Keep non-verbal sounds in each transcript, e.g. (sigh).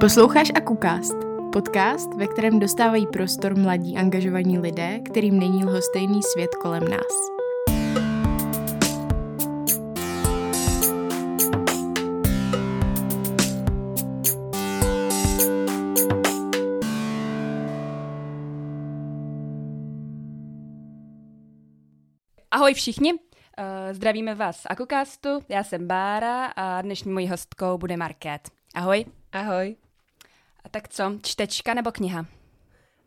Posloucháš Akukast, podcast, ve kterém dostávají prostor mladí angažovaní lidé, kterým není lhostejný svět kolem nás. Ahoj všichni, uh, zdravíme vás z Akukastu, já jsem Bára a dnešní mojí hostkou bude Market. Ahoj. Ahoj. A tak co, čtečka nebo kniha?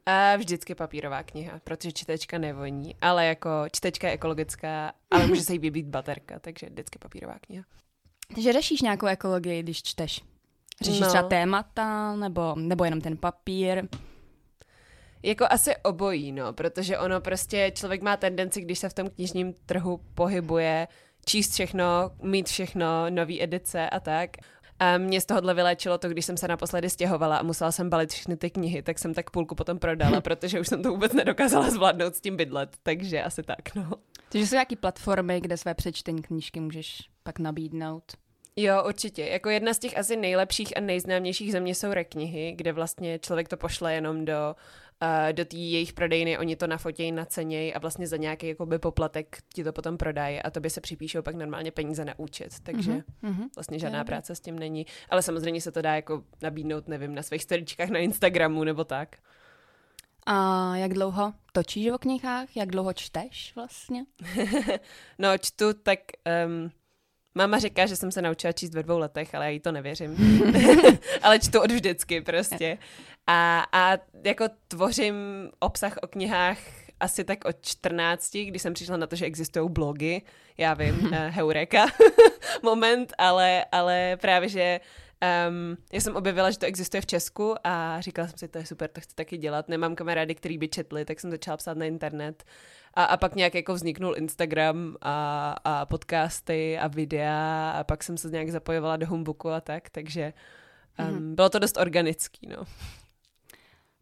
A vždycky papírová kniha, protože čtečka nevoní, ale jako čtečka je ekologická, ale může se jí vybít baterka, takže vždycky papírová kniha. Takže řešíš nějakou ekologii, když čteš? Řešíš no. třeba témata, nebo, nebo jenom ten papír? Jako asi obojí, no, protože ono prostě, člověk má tendenci, když se v tom knižním trhu pohybuje, číst všechno, mít všechno, nový edice a tak. A mě z tohohle vyléčilo to, když jsem se naposledy stěhovala a musela jsem balit všechny ty knihy, tak jsem tak půlku potom prodala, (laughs) protože už jsem to vůbec nedokázala zvládnout s tím bydlet, takže asi tak, no. Takže jsou nějaké platformy, kde své přečtení knížky můžeš pak nabídnout? Jo, určitě. Jako jedna z těch asi nejlepších a nejznámějších země jsou reknihy, kde vlastně člověk to pošle jenom do uh, do té jejich prodejny, oni to nafotějí, nacenějí a vlastně za nějaký jakoby poplatek ti to potom prodají a to by se připíšou pak normálně peníze na účet, takže mm-hmm. vlastně žádná yeah. práce s tím není. Ale samozřejmě se to dá jako nabídnout, nevím, na svých storičkách na Instagramu nebo tak. A jak dlouho točíš o knihách? Jak dlouho čteš vlastně? (laughs) no, čtu tak... Um, Máma říká, že jsem se naučila číst ve dvou letech, ale já jí to nevěřím. (laughs) (laughs) ale čtu od vždycky prostě. A, a jako tvořím obsah o knihách asi tak od 14, když jsem přišla na to, že existují blogy. Já vím, uh, (laughs) heureka (laughs) moment, ale, ale právě, že Um, já jsem objevila, že to existuje v Česku a říkala jsem si, to je super, to chci taky dělat. Nemám kamarády, který by četli, tak jsem začala psát na internet. A, a pak nějak jako vzniknul Instagram a, a podcasty a videa a pak jsem se nějak zapojovala do Humbuku a tak, takže um, mm. bylo to dost organický, no.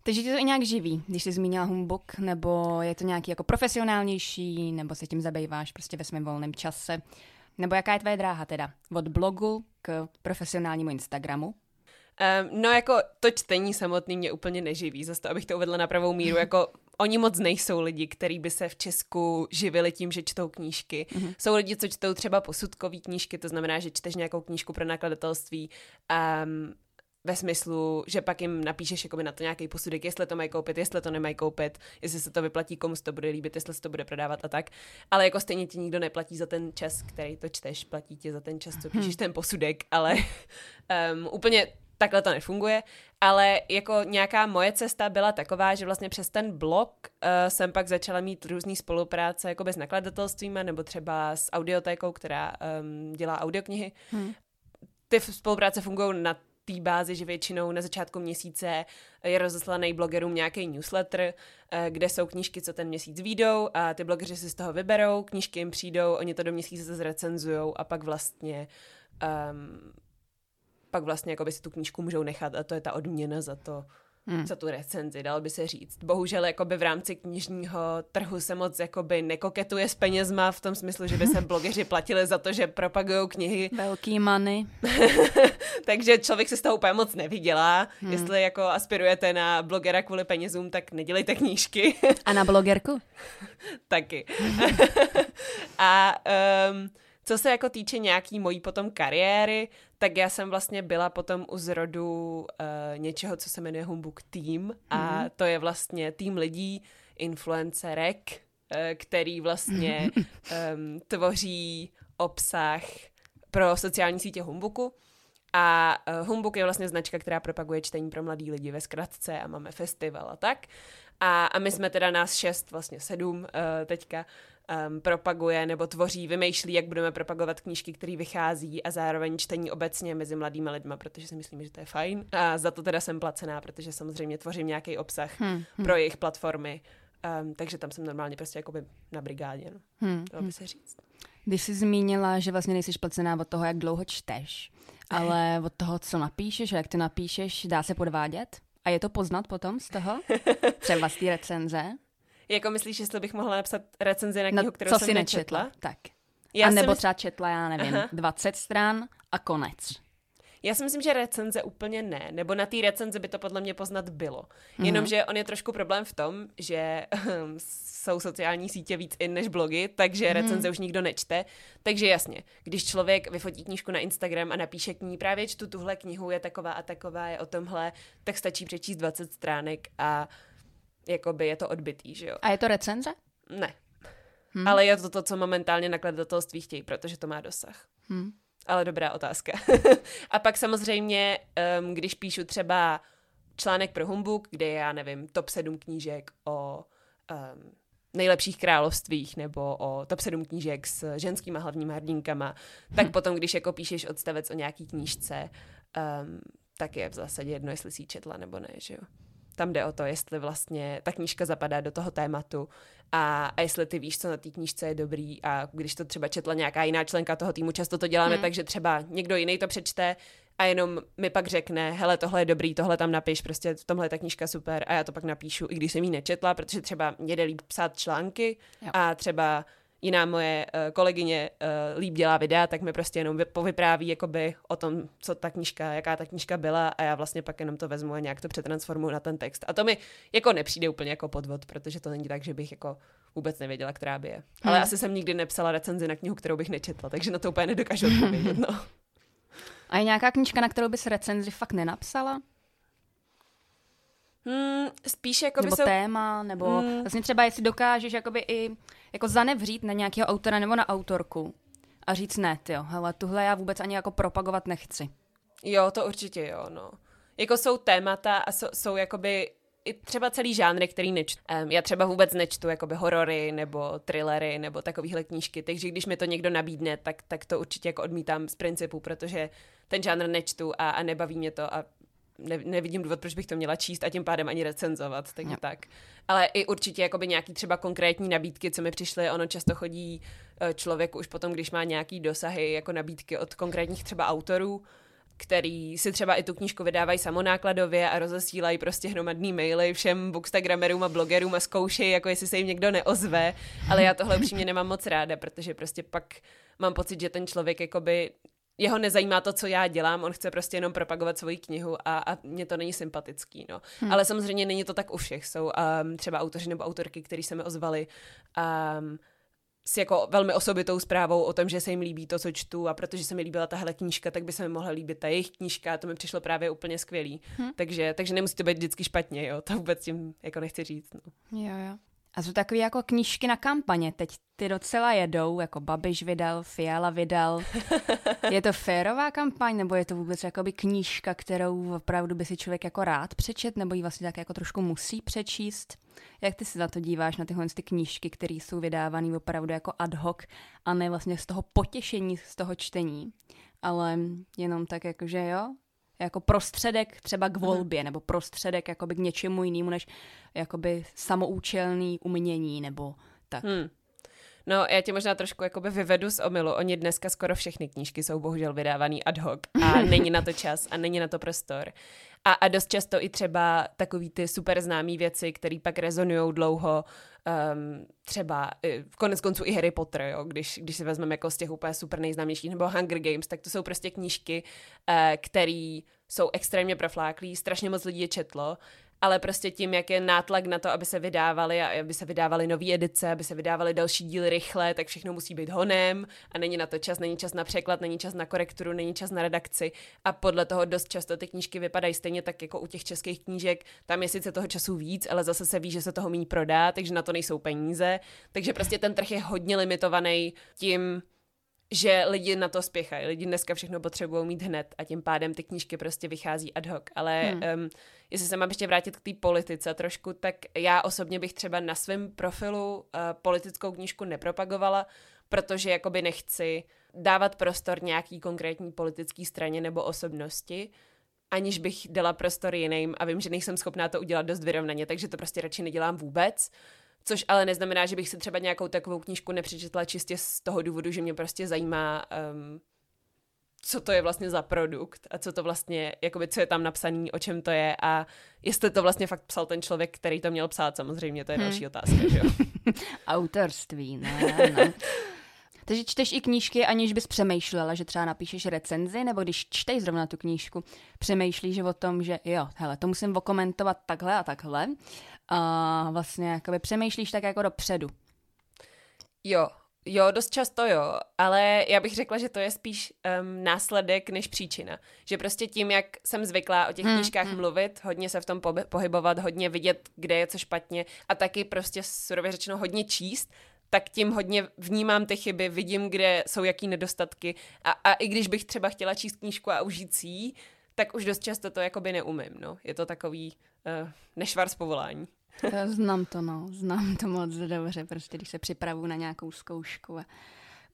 Takže tě to i nějak živí, když jsi zmínila humbuk, nebo je to nějaký jako profesionálnější, nebo se tím zabýváš prostě ve svém volném čase? Nebo jaká je tvoje dráha teda? Od blogu k profesionálnímu Instagramu? Um, no jako to čtení samotný mě úplně neživí, zase to, abych to uvedla na pravou míru, (laughs) jako oni moc nejsou lidi, kteří by se v Česku živili tím, že čtou knížky. Mm-hmm. Jsou lidi, co čtou třeba posudkové knížky, to znamená, že čteš nějakou knížku pro nakladatelství um, ve smyslu, že pak jim napíšeš jakoby na to nějaký posudek, jestli to mají koupit, jestli to nemají koupit, jestli se to vyplatí, komu se to bude líbit, jestli se to bude prodávat a tak. Ale jako stejně ti nikdo neplatí za ten čas, který to čteš, platí ti za ten čas, co píšeš ten posudek, ale (laughs) um, úplně takhle to nefunguje, ale jako nějaká moje cesta byla taková, že vlastně přes ten blog uh, jsem pak začala mít různé spolupráce jako s nakladatelstvím nebo třeba s audiotékou, která um, dělá audioknihy. Hmm. Ty spolupráce fungují na té bázi, že většinou na začátku měsíce je rozeslaný blogerům nějaký newsletter, eh, kde jsou knížky, co ten měsíc výjdou a ty blogeři si z toho vyberou, knížky jim přijdou, oni to do měsíce zrecenzujou a pak vlastně um, pak vlastně jako by si tu knížku můžou nechat a to je ta odměna za to, hmm. za tu recenzi, dalo by se říct. Bohužel jakoby v rámci knižního trhu se moc jakoby nekoketuje s penězma v tom smyslu, že by se (laughs) blogeři platili za to, že propagují knihy. Velký money. (laughs) Takže člověk se z toho úplně moc nevydělá. Hmm. Jestli jako aspirujete na blogera kvůli penězům, tak nedělejte knížky. A na blogerku? (laughs) Taky. a um, co se jako týče nějaký mojí potom kariéry, tak já jsem vlastně byla potom u zrodu uh, něčeho, co se jmenuje Humbug Team a mm. to je vlastně tým lidí, influencerek, uh, který vlastně (laughs) um, tvoří obsah pro sociální sítě Humbuku. A uh, Humbuk je vlastně značka, která propaguje čtení pro mladý lidi ve zkratce a máme festival a tak. A, a my jsme teda nás šest, vlastně sedm uh, teďka, um, propaguje nebo tvoří, vymýšlí, jak budeme propagovat knížky, které vychází a zároveň čtení obecně mezi mladými lidmi, protože si myslím, že to je fajn. A za to teda jsem placená, protože samozřejmě tvořím nějaký obsah hmm, hmm. pro jejich platformy, um, takže tam jsem normálně prostě jakoby na brigádě, no. hmm, to by hmm. se říct. Když jsi zmínila, že vlastně nejsi placená od toho, jak dlouho čteš, (laughs) ale od toho, co napíšeš, jak to napíšeš, dá se podvádět? A je to poznat potom z toho? (laughs) Třeba z té recenze? Jako myslíš, jestli bych mohla napsat recenzi na knihu, no, kterou co jsem si nečetla? nečetla? Tak. Já a nebo mysl... třeba četla, já nevím, Aha. 20 stran a konec. Já si myslím, že recenze úplně ne, nebo na té recenze by to podle mě poznat bylo. Mm-hmm. Jenomže on je trošku problém v tom, že jsou sociální sítě víc in než blogy, takže mm-hmm. recenze už nikdo nečte. Takže jasně, když člověk vyfotí knížku na Instagram a napíše k ní právě čtu tuhle knihu, je taková a taková, je o tomhle, tak stačí přečíst 20 stránek a jakoby je to odbitý, že jo. A je to recenze? Ne. Hmm. Ale je to to, co momentálně nakladatelství chtějí, protože to má dosah. Hmm. Ale dobrá otázka. (laughs) a pak samozřejmě, um, když píšu třeba článek pro Humbug, kde je, já nevím, top 7 knížek o um, nejlepších královstvích nebo o top 7 knížek s ženskýma hlavníma hrdinkama, tak hm. potom, když jako píšeš odstavec o nějaký knížce, um, tak je v zásadě jedno, jestli si ji četla nebo ne, že jo. Tam jde o to, jestli vlastně ta knížka zapadá do toho tématu a, a jestli ty víš, co na té knížce je dobrý a když to třeba četla nějaká jiná členka toho týmu, často to děláme hmm. tak, že třeba někdo jiný to přečte a jenom mi pak řekne, hele, tohle je dobrý, tohle tam napiš, prostě v tomhle je ta knížka super a já to pak napíšu, i když jsem ji nečetla, protože třeba mě jde líp psát články jo. a třeba jiná moje uh, kolegyně uh, líp dělá videa, tak mi prostě jenom povypráví jakoby o tom, co ta knížka, jaká ta knížka byla a já vlastně pak jenom to vezmu a nějak to přetransformuji na ten text. A to mi jako nepřijde úplně jako podvod, protože to není tak, že bych jako vůbec nevěděla, která by je. Hmm. Ale asi jsem nikdy nepsala recenzi na knihu, kterou bych nečetla, takže na to úplně nedokážu odpovědět. No. A je nějaká knížka, na kterou bys recenzi fakt nenapsala? Hmm, spíš jako nebo jsou... téma, nebo hmm. vlastně třeba jestli dokážeš jakoby i jako zanevřít na nějakého autora nebo na autorku a říct ne, jo, hele, tuhle já vůbec ani jako propagovat nechci. Jo, to určitě jo, no. Jako jsou témata a jsou, jsou jakoby i třeba celý žánry, který nečtu. Um, já třeba vůbec nečtu jakoby horory nebo thrillery nebo takovéhle knížky, takže když mi to někdo nabídne, tak, tak to určitě jako odmítám z principu, protože ten žánr nečtu a, a nebaví mě to a ne, nevidím důvod, proč bych to měla číst a tím pádem ani recenzovat, takže no. tak. Ale i určitě jakoby nějaký třeba konkrétní nabídky, co mi přišly, ono často chodí eh, člověk už potom, když má nějaký dosahy jako nabídky od konkrétních třeba autorů, který si třeba i tu knížku vydávají samonákladově a rozesílají prostě hromadný maily všem bookstagramerům a blogerům a zkoušejí, jako jestli se jim někdo neozve, ale já tohle upřímně nemám moc ráda, protože prostě pak mám pocit, že ten člověk jakoby jeho nezajímá to, co já dělám, on chce prostě jenom propagovat svoji knihu a, a mně to není sympatický, no. Hmm. Ale samozřejmě není to tak u všech. Jsou um, třeba autoři nebo autorky, kteří se mi ozvali um, s jako velmi osobitou zprávou o tom, že se jim líbí to, co čtu a protože se mi líbila tahle knížka, tak by se mi mohla líbit ta jejich knížka, to mi přišlo právě úplně skvělý. Hmm. Takže, takže nemusí to být vždycky špatně, jo, to vůbec tím jako nechci říct. No. Jo, jo. A jsou takové jako knížky na kampaně. Teď ty docela jedou, jako Babiš vydal, Fiala vydal. (laughs) Je to férová kampaň, nebo je to vůbec jakoby knížka, kterou opravdu by si člověk jako rád přečet, nebo ji vlastně tak jako trošku musí přečíst? Jak ty se na to díváš, na tyhle ty knížky, které jsou vydávané opravdu jako ad hoc a ne vlastně z toho potěšení z toho čtení, ale jenom tak jako, že jo, jako prostředek třeba k volbě, nebo prostředek jakoby k něčemu jinému, než jakoby samoučelný umění, nebo tak. Hmm. No, já tě možná trošku jakoby vyvedu z omylu. Oni dneska skoro všechny knížky jsou bohužel vydávaný ad hoc a (laughs) není na to čas a není na to prostor. A, a dost často i třeba takový ty super známý věci, které pak rezonují dlouho, um, třeba v konec konců i Harry Potter, jo, když, když si vezmeme jako z těch úplně super nejznámějších, nebo Hunger Games, tak to jsou prostě knížky, uh, které jsou extrémně profláklí, strašně moc lidí je četlo ale prostě tím, jak je nátlak na to, aby se vydávali a aby se vydávaly nové edice, aby se vydávaly další díly rychle, tak všechno musí být honem a není na to čas, není čas na překlad, není čas na korekturu, není čas na redakci a podle toho dost často ty knížky vypadají stejně tak jako u těch českých knížek. Tam je sice toho času víc, ale zase se ví, že se toho méně prodá, takže na to nejsou peníze. Takže prostě ten trh je hodně limitovaný tím, že lidi na to spěchají. Lidi dneska všechno potřebují mít hned a tím pádem ty knížky prostě vychází ad hoc. Ale hmm. um, jestli se mám ještě vrátit k té politice trošku, tak já osobně bych třeba na svém profilu uh, politickou knížku nepropagovala, protože jakoby nechci dávat prostor nějaký konkrétní politický straně nebo osobnosti, aniž bych dala prostor jiným a vím, že nejsem schopná to udělat dost vyrovnaně, takže to prostě radši nedělám vůbec. Což ale neznamená, že bych si třeba nějakou takovou knížku nepřečetla čistě z toho důvodu, že mě prostě zajímá, um, co to je vlastně za produkt a co to vlastně, jakoby, co je tam napsaný, o čem to je a jestli to vlastně fakt psal ten člověk, který to měl psát, samozřejmě, to je hmm. další otázka, že jo? (laughs) Autorství, ne, ne. Takže čteš i knížky, aniž bys přemýšlela, že třeba napíšeš recenzi, nebo když čteš zrovna tu knížku, přemýšlíš o tom, že jo, hele, to musím okomentovat takhle a takhle. A vlastně jakoby přemýšlíš tak jako dopředu. Jo, Jo, dost často jo, ale já bych řekla, že to je spíš um, následek než příčina. Že prostě tím, jak jsem zvyklá o těch hmm, knížkách hmm. mluvit, hodně se v tom pohybovat, hodně vidět, kde je co špatně a taky prostě surově řečeno hodně číst, tak tím hodně vnímám ty chyby, vidím, kde jsou jaký nedostatky a, a i když bych třeba chtěla číst knížku a užít si ji, tak už dost často to jakoby neumím, no. Je to takový uh, nešvar z povolání. Znám to, no. Znám to moc dobře, prostě když se připravu na nějakou zkoušku a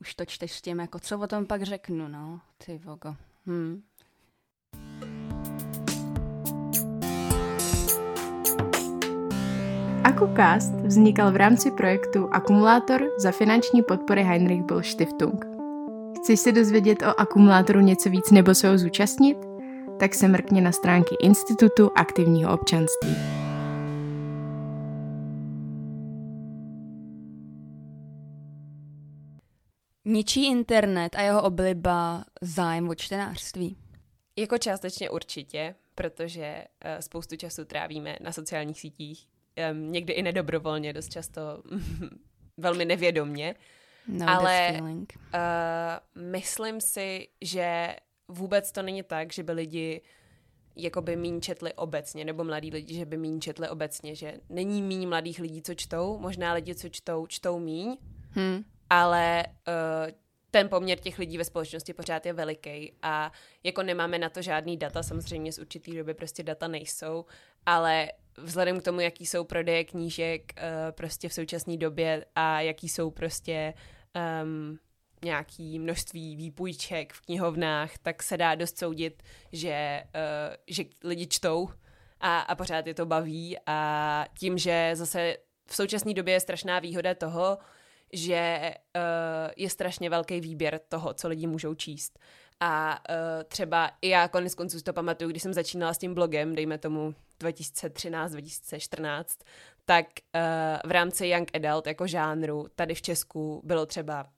už to čteš s tím, jako co o tom pak řeknu, no. Ty vogo. Hm. AkuCast vznikal v rámci projektu Akumulátor za finanční podpory Heinrich Böll Stiftung. Chceš se dozvědět o akumulátoru něco víc nebo se ho zúčastnit? Tak se mrkně na stránky Institutu aktivního občanství. Ničí internet a jeho obliba zájem o čtenářství? Jako částečně určitě, protože uh, spoustu času trávíme na sociálních sítích, někdy i nedobrovolně, dost často (laughs) velmi nevědomně. No, ale uh, myslím si, že vůbec to není tak, že by lidi jakoby míň četli obecně, nebo mladí lidi, že by míň četli obecně, že není míň mladých lidí, co čtou, možná lidi, co čtou, čtou míň, hmm ale uh, ten poměr těch lidí ve společnosti pořád je veliký a jako nemáme na to žádný data, samozřejmě z určitý doby prostě data nejsou, ale vzhledem k tomu, jaký jsou prodeje knížek uh, prostě v současné době a jaký jsou prostě um, nějaký množství výpůjček v knihovnách, tak se dá dost soudit, že, uh, že lidi čtou a, a pořád je to baví. A tím, že zase v současné době je strašná výhoda toho, že uh, je strašně velký výběr toho, co lidi můžou číst. A uh, třeba i já konec konců to pamatuju, když jsem začínala s tím blogem, dejme tomu 2013-2014, tak uh, v rámci Young Adult jako žánru tady v Česku bylo třeba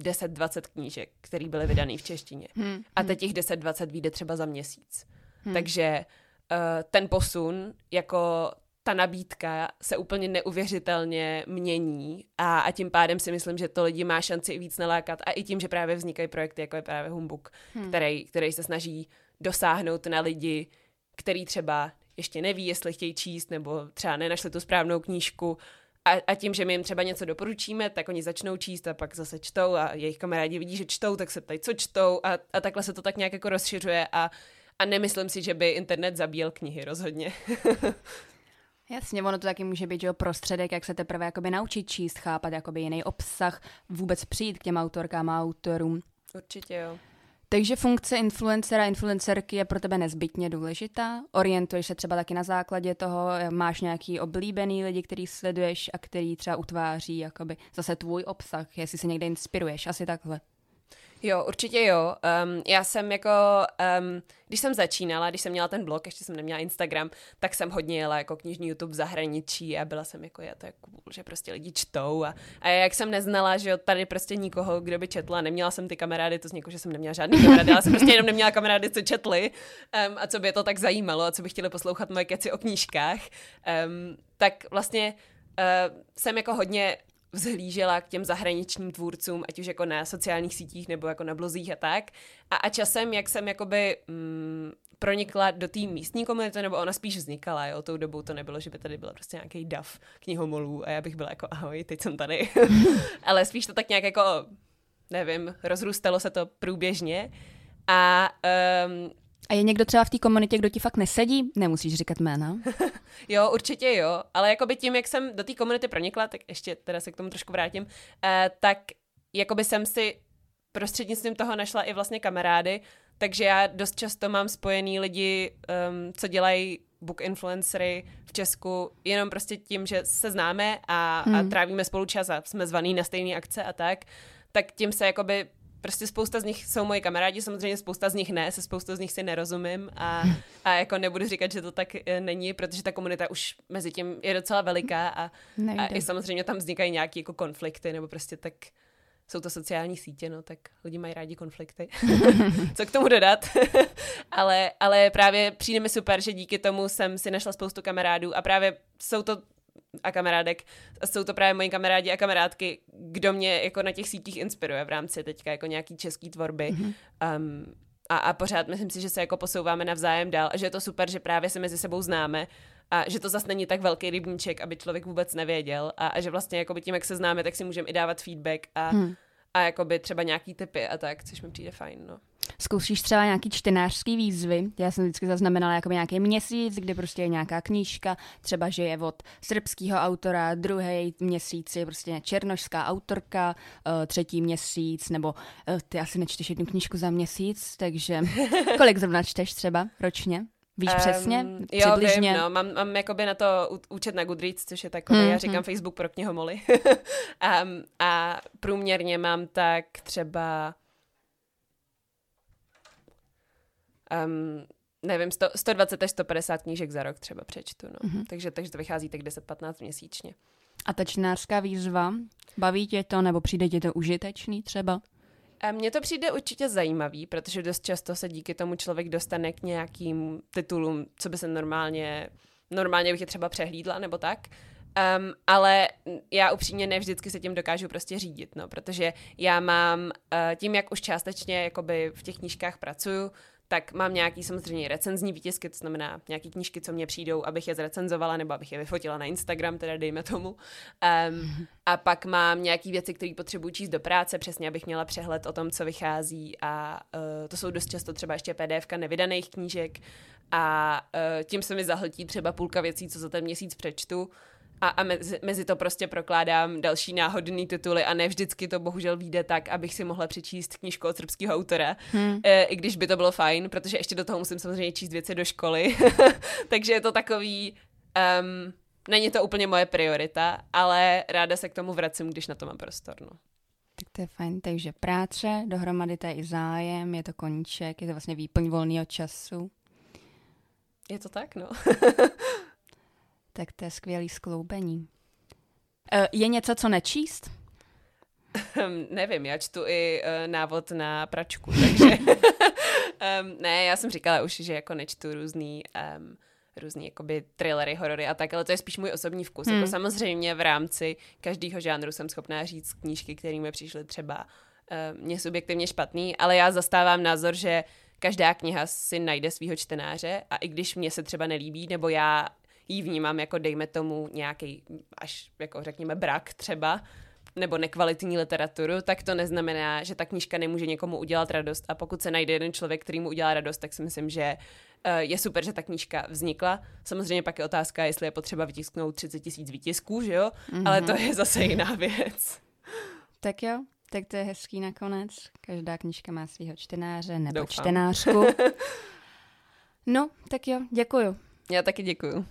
10-20 knížek, které byly vydané v češtině. Hmm. A teď těch 10-20 vyjde třeba za měsíc. Hmm. Takže uh, ten posun jako ta nabídka se úplně neuvěřitelně mění a, a tím pádem si myslím, že to lidi má šanci i víc nalákat a i tím, že právě vznikají projekty, jako je právě Humbuk, hmm. který, který se snaží dosáhnout na lidi, který třeba ještě neví, jestli chtějí číst, nebo třeba nenašli tu správnou knížku a, a tím, že my jim třeba něco doporučíme, tak oni začnou číst a pak zase čtou a jejich kamarádi vidí, že čtou, tak se ptají, co čtou a, a takhle se to tak nějak jako rozšiřuje a, a nemyslím si, že by internet zabíjel knihy rozhodně. (laughs) Jasně, ono to taky může být že jo, prostředek, jak se teprve jakoby naučit číst, chápat jakoby jiný obsah, vůbec přijít k těm autorkám a autorům. Určitě jo. Takže funkce influencera, influencerky je pro tebe nezbytně důležitá. Orientuješ se třeba taky na základě toho, máš nějaký oblíbený lidi, který sleduješ a který třeba utváří jakoby zase tvůj obsah, jestli se někde inspiruješ, asi takhle. Jo, určitě jo. Um, já jsem jako, um, když jsem začínala, když jsem měla ten blog, ještě jsem neměla Instagram, tak jsem hodně jela jako knižní YouTube v zahraničí a byla jsem jako, já to je cool, že prostě lidi čtou. A, a jak jsem neznala, že jo, tady prostě nikoho, kdo by četla, neměla jsem ty kamarády, to zněko, že jsem neměla žádný kamarády, ale jsem prostě jenom neměla kamarády, co četli. Um, a co by je to tak zajímalo a co by chtěli poslouchat moje keci o knížkách, um, tak vlastně uh, jsem jako hodně vzhlížela k těm zahraničním tvůrcům, ať už jako na sociálních sítích nebo jako na blozích a tak. A, a časem, jak jsem jakoby mm, pronikla do té místní komunity, nebo ona spíš vznikala, jo, tou dobou to nebylo, že by tady byl prostě nějaký dav knihomolů a já bych byla jako ahoj, teď jsem tady. (laughs) Ale spíš to tak nějak jako, nevím, rozrůstalo se to průběžně. A um, a je někdo třeba v té komunitě, kdo ti fakt nesedí? Nemusíš říkat jména. (laughs) jo, určitě jo, ale jakoby tím, jak jsem do té komunity pronikla, tak ještě teda se k tomu trošku vrátím, eh, tak jakoby jsem si prostřednictvím toho našla i vlastně kamarády, takže já dost často mám spojený lidi, um, co dělají book influencery v Česku, jenom prostě tím, že se známe a, hmm. a trávíme spolu čas a jsme zvaný na stejné akce a tak, tak tím se jakoby prostě spousta z nich jsou moji kamarádi, samozřejmě spousta z nich ne, se spousta z nich si nerozumím a, a jako nebudu říkat, že to tak eh, není, protože ta komunita už mezi tím je docela veliká a, a i samozřejmě tam vznikají nějaké jako konflikty nebo prostě tak jsou to sociální sítě, no, tak lidi mají rádi konflikty. (laughs) Co k tomu dodat? (laughs) ale, ale právě přijde mi super, že díky tomu jsem si našla spoustu kamarádů a právě jsou to a kamarádek. Jsou to právě moji kamarádi a kamarádky, kdo mě jako na těch sítích inspiruje v rámci teďka jako nějaký český tvorby. Mm-hmm. Um, a, a pořád myslím si, že se jako posouváme navzájem dál a že je to super, že právě se mezi sebou známe a že to zase není tak velký rybníček, aby člověk vůbec nevěděl a, a že vlastně jako tím, jak se známe, tak si můžeme i dávat feedback a, hmm. A jakoby třeba nějaký typy a tak, což mi přijde fajn, no. Zkoušíš třeba nějaký čtenářský výzvy? Já jsem vždycky zaznamenala jako nějaký měsíc, kdy prostě je nějaká knížka, třeba že je od srbského autora, druhý měsíc je prostě černošská autorka, uh, třetí měsíc, nebo uh, ty asi nečteš jednu knížku za měsíc, takže (laughs) kolik zrovna čteš třeba ročně? Víš um, přesně? Jo, vím, no. Mám, mám jakoby na to účet na Goodreads, což je takový, hmm, já říkám hmm. Facebook pro knihomoli. um, (laughs) a průměrně mám tak třeba um, nevím, 100, 120 až 150 knížek za rok třeba přečtu, no. Mm-hmm. Takže, takže to vychází tak 10-15 měsíčně. A ta čtenářská výzva, baví tě to nebo přijde ti to užitečný třeba? Mně to přijde určitě zajímavý, protože dost často se díky tomu člověk dostane k nějakým titulům, co by se normálně, normálně bych je třeba přehlídla nebo tak. Um, ale já upřímně ne vždycky se tím dokážu prostě řídit, no, protože já mám, uh, tím jak už částečně jakoby v těch knížkách pracuju, tak mám nějaký samozřejmě recenzní výtisky, to znamená nějaký knížky, co mě přijdou, abych je zrecenzovala nebo abych je vyfotila na Instagram, teda dejme tomu. Um, a pak mám nějaký věci, které potřebuji číst do práce, přesně abych měla přehled o tom, co vychází a uh, to jsou dost často třeba ještě pdf nevydaných knížek a uh, tím se mi zahltí třeba půlka věcí, co za ten měsíc přečtu a, a mezi, mezi to prostě prokládám další náhodný tituly a ne vždycky to bohužel vyjde tak, abych si mohla přečíst knížku od srbského autora, hmm. e, i když by to bylo fajn, protože ještě do toho musím samozřejmě číst věci do školy, (laughs) takže je to takový, um, není to úplně moje priorita, ale ráda se k tomu vracím, když na to mám prostor. No. Tak to je fajn, takže práce, dohromady to je i zájem, je to koníček, je to vlastně výplň volného času. Je to tak, no. (laughs) Tak to je skvělý skloubení. Uh, je něco, co nečíst? Um, nevím, já čtu i uh, návod na pračku, (laughs) takže um, ne, já jsem říkala už, že jako nečtu různý um, různý jakoby thrillery, horory a tak, ale to je spíš můj osobní vkus. Jako hmm. Jako samozřejmě v rámci každého žánru jsem schopná říct knížky, které mi přišly třeba uh, mě subjektivně špatný, ale já zastávám názor, že každá kniha si najde svého čtenáře a i když mě se třeba nelíbí, nebo já jí vnímám jako dejme tomu nějaký až jako řekněme brak třeba, nebo nekvalitní literaturu, tak to neznamená, že ta knížka nemůže někomu udělat radost. A pokud se najde jeden člověk, který mu udělá radost, tak si myslím, že uh, je super, že ta knížka vznikla. Samozřejmě pak je otázka, jestli je potřeba vytisknout 30 tisíc výtisků, že jo? Mm-hmm. Ale to je zase jiná věc. Tak jo, tak to je hezký nakonec. Každá knížka má svého čtenáře nebo Doufám. čtenářku. (laughs) No, tak jo, děkuju. Já taky děkuju.